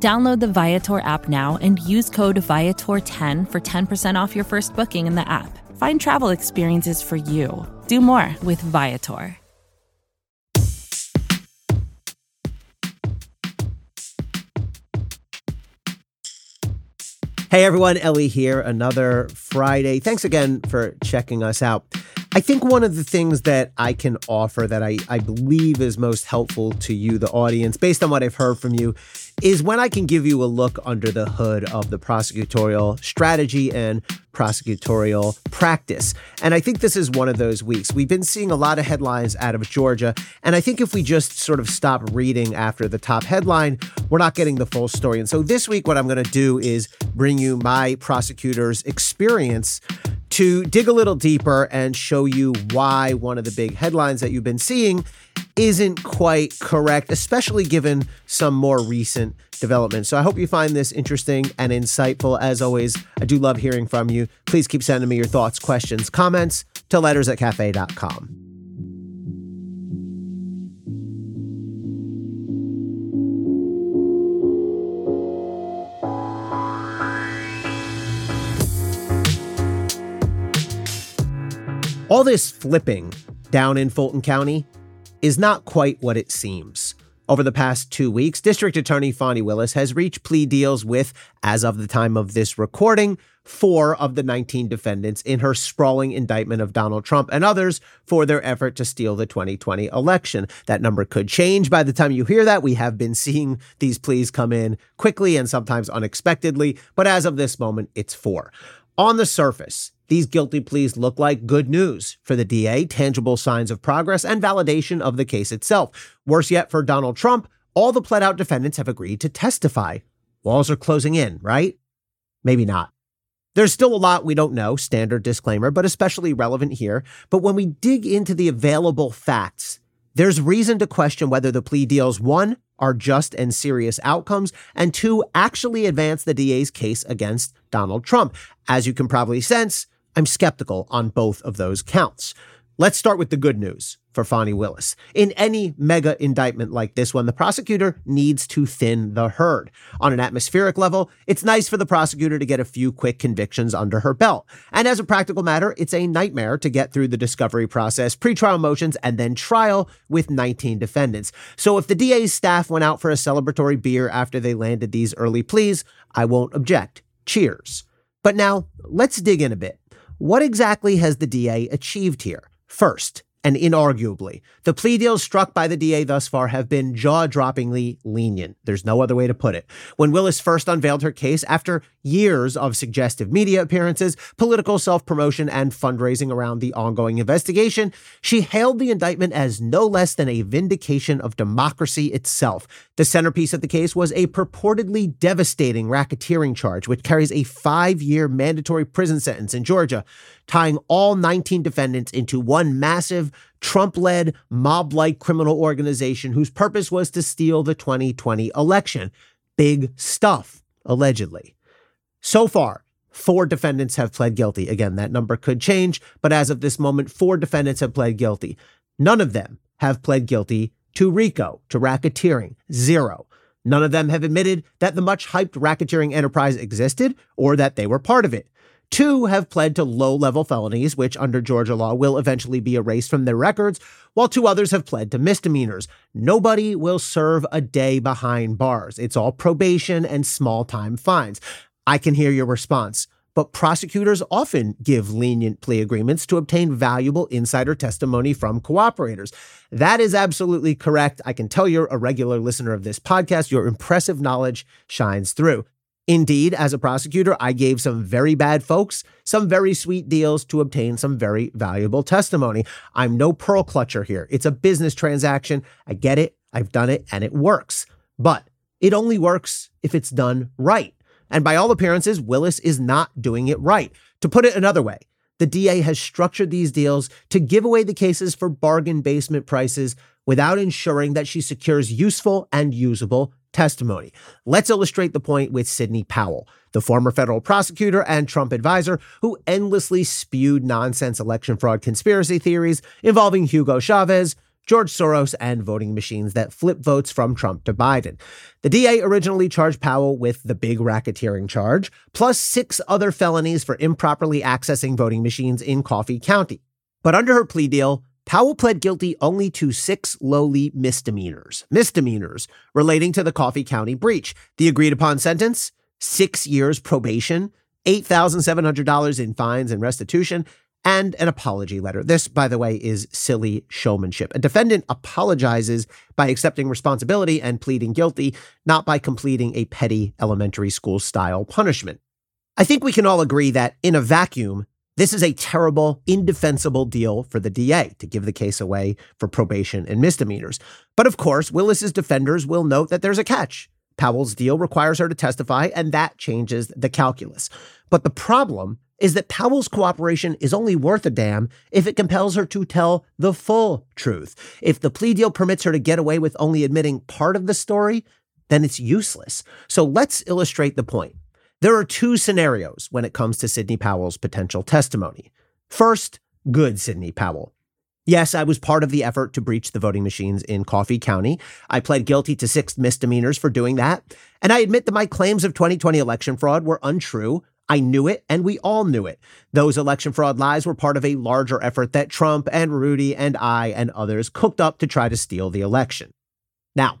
Download the Viator app now and use code Viator10 for 10% off your first booking in the app. Find travel experiences for you. Do more with Viator. Hey everyone, Elie here, another Friday. Thanks again for checking us out. I think one of the things that I can offer that I, I believe is most helpful to you, the audience, based on what I've heard from you, is when I can give you a look under the hood of the prosecutorial strategy and prosecutorial practice. And I think this is one of those weeks. We've been seeing a lot of headlines out of Georgia. And I think if we just sort of stop reading after the top headline, we're not getting the full story. And so this week, what I'm going to do is bring you my prosecutor's experience to dig a little deeper and show you why one of the big headlines that you've been seeing isn't quite correct, especially given some more recent developments. So I hope you find this interesting and insightful. As always, I do love hearing from you. Please keep sending me your thoughts, questions, comments to letters at cafe.com. All this flipping down in Fulton County is not quite what it seems. Over the past two weeks, District Attorney Fani Willis has reached plea deals with, as of the time of this recording, four of the 19 defendants in her sprawling indictment of Donald Trump and others for their effort to steal the 2020 election. That number could change by the time you hear that. We have been seeing these pleas come in quickly and sometimes unexpectedly, but as of this moment, it's four. On the surface, these guilty pleas look like good news for the DA, tangible signs of progress and validation of the case itself. Worse yet, for Donald Trump, all the pled out defendants have agreed to testify. Walls are closing in, right? Maybe not. There's still a lot we don't know, standard disclaimer, but especially relevant here. But when we dig into the available facts, there's reason to question whether the plea deals, one, are just and serious outcomes, and two, actually advance the DA's case against Donald Trump. As you can probably sense, I'm skeptical on both of those counts. Let's start with the good news for Fani Willis. In any mega indictment like this one, the prosecutor needs to thin the herd. On an atmospheric level, it's nice for the prosecutor to get a few quick convictions under her belt. And as a practical matter, it's a nightmare to get through the discovery process, pretrial motions, and then trial with 19 defendants. So if the DA's staff went out for a celebratory beer after they landed these early pleas, I won't object. Cheers. But now, let's dig in a bit. What exactly has the DA achieved here? First, and inarguably, the plea deals struck by the DA thus far have been jaw droppingly lenient. There's no other way to put it. When Willis first unveiled her case after years of suggestive media appearances, political self promotion, and fundraising around the ongoing investigation, she hailed the indictment as no less than a vindication of democracy itself. The centerpiece of the case was a purportedly devastating racketeering charge, which carries a five year mandatory prison sentence in Georgia tying all 19 defendants into one massive Trump led mob like criminal organization whose purpose was to steal the 2020 election. Big stuff, allegedly. So far, four defendants have pled guilty. Again, that number could change, but as of this moment, four defendants have pled guilty. None of them have pled guilty to RICO, to racketeering. Zero. None of them have admitted that the much hyped racketeering enterprise existed or that they were part of it. Two have pled to low level felonies, which under Georgia law will eventually be erased from their records, while two others have pled to misdemeanors. Nobody will serve a day behind bars. It's all probation and small time fines. I can hear your response, but prosecutors often give lenient plea agreements to obtain valuable insider testimony from cooperators. That is absolutely correct. I can tell you're a regular listener of this podcast. Your impressive knowledge shines through. Indeed, as a prosecutor, I gave some very bad folks some very sweet deals to obtain some very valuable testimony. I'm no pearl clutcher here. It's a business transaction. I get it. I've done it and it works. But it only works if it's done right. And by all appearances, Willis is not doing it right. To put it another way, the DA has structured these deals to give away the cases for bargain basement prices without ensuring that she secures useful and usable testimony. Let's illustrate the point with Sidney Powell, the former federal prosecutor and Trump advisor who endlessly spewed nonsense election fraud conspiracy theories involving Hugo Chavez, George Soros, and voting machines that flip votes from Trump to Biden. The DA originally charged Powell with the big racketeering charge, plus six other felonies for improperly accessing voting machines in Coffee County. But under her plea deal, Powell pled guilty only to six lowly misdemeanors, misdemeanors relating to the Coffee County breach. The agreed upon sentence six years probation, $8,700 in fines and restitution, and an apology letter. This, by the way, is silly showmanship. A defendant apologizes by accepting responsibility and pleading guilty, not by completing a petty elementary school style punishment. I think we can all agree that in a vacuum, this is a terrible, indefensible deal for the DA to give the case away for probation and misdemeanors. But of course, Willis's defenders will note that there's a catch. Powell's deal requires her to testify, and that changes the calculus. But the problem is that Powell's cooperation is only worth a damn if it compels her to tell the full truth. If the plea deal permits her to get away with only admitting part of the story, then it's useless. So let's illustrate the point. There are two scenarios when it comes to Sidney Powell's potential testimony. First, good Sidney Powell. Yes, I was part of the effort to breach the voting machines in Coffee County. I pled guilty to six misdemeanors for doing that. And I admit that my claims of 2020 election fraud were untrue. I knew it, and we all knew it. Those election fraud lies were part of a larger effort that Trump and Rudy and I and others cooked up to try to steal the election. Now,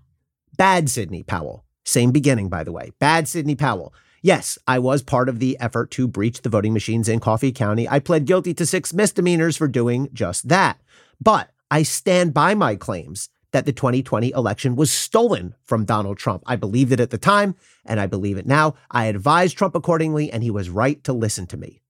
bad Sidney Powell. Same beginning, by the way. Bad Sidney Powell. Yes, I was part of the effort to breach the voting machines in Coffee County. I pled guilty to six misdemeanors for doing just that. But I stand by my claims that the 2020 election was stolen from Donald Trump. I believed it at the time, and I believe it now. I advised Trump accordingly, and he was right to listen to me.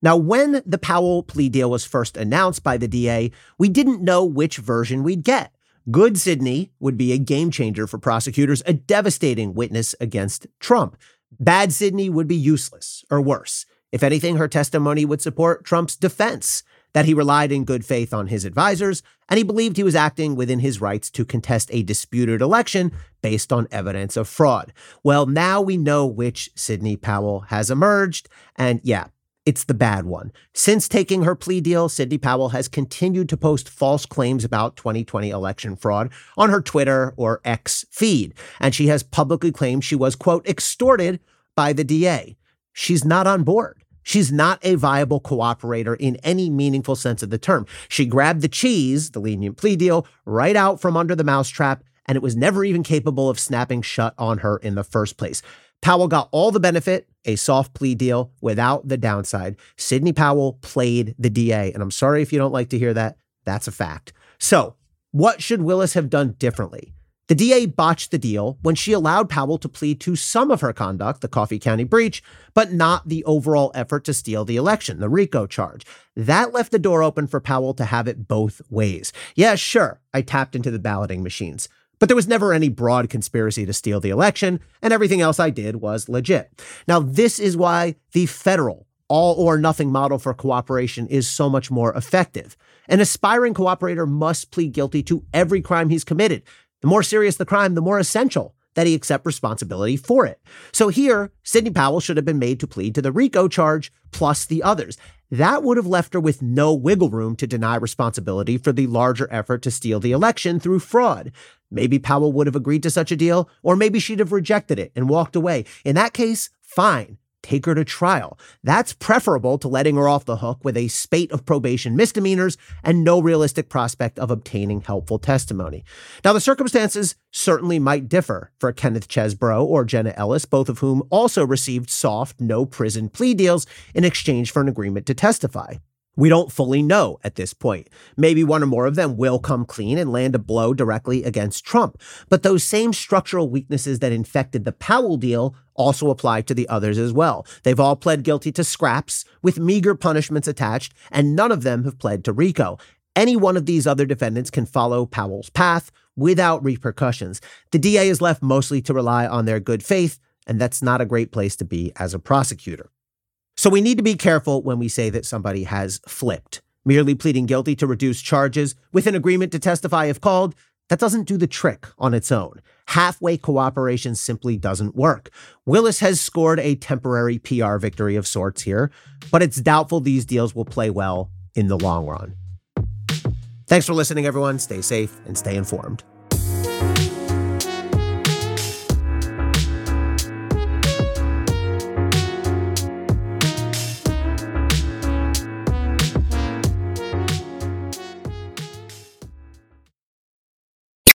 Now, when the Powell plea deal was first announced by the DA, we didn't know which version we'd get. Good Sidney would be a game changer for prosecutors, a devastating witness against Trump. Bad Sidney would be useless, or worse. If anything, her testimony would support Trump's defense that he relied in good faith on his advisors, and he believed he was acting within his rights to contest a disputed election based on evidence of fraud. Well, now we know which Sidney Powell has emerged, and yeah, it's the bad one. Since taking her plea deal, Sidney Powell has continued to post false claims about 2020 election fraud on her Twitter or X feed, and she has publicly claimed she was, quote, extorted by the DA. She's not on board. She's not a viable cooperator in any meaningful sense of the term. She grabbed the cheese, the lenient plea deal, right out from under the mousetrap, and it was never even capable of snapping shut on her in the first place. Powell got all the benefit, a soft plea deal without the downside. Sidney Powell played the DA, and I'm sorry if you don't like to hear that. That's a fact. So, what should Willis have done differently? The DA botched the deal when she allowed Powell to plead to some of her conduct, the Coffee County breach, but not the overall effort to steal the election, the RICO charge. That left the door open for Powell to have it both ways. Yeah, sure, I tapped into the balloting machines. But there was never any broad conspiracy to steal the election, and everything else I did was legit. Now, this is why the federal all or nothing model for cooperation is so much more effective. An aspiring cooperator must plead guilty to every crime he's committed, the more serious the crime, the more essential that he accept responsibility for it. So here, Sidney Powell should have been made to plead to the RICO charge plus the others. That would have left her with no wiggle room to deny responsibility for the larger effort to steal the election through fraud. Maybe Powell would have agreed to such a deal, or maybe she'd have rejected it and walked away. In that case, fine take her to trial. That's preferable to letting her off the hook with a spate of probation misdemeanors and no realistic prospect of obtaining helpful testimony. Now, the circumstances certainly might differ for Kenneth Chesebro or Jenna Ellis, both of whom also received soft, no prison plea deals in exchange for an agreement to testify. We don't fully know at this point. Maybe one or more of them will come clean and land a blow directly against Trump. But those same structural weaknesses that infected the Powell deal also apply to the others as well. They've all pled guilty to scraps with meager punishments attached, and none of them have pled to RICO. Any one of these other defendants can follow Powell's path without repercussions. The DA is left mostly to rely on their good faith and that's not a great place to be as a prosecutor. So we need to be careful when we say that somebody has flipped. Merely pleading guilty to reduce charges with an agreement to testify if called, that doesn't do the trick on its own. Halfway cooperation simply doesn't work. Willis has scored a temporary PR victory of sorts here, but it's doubtful these deals will play well in the long run. Thanks for listening, everyone. Stay safe and stay informed.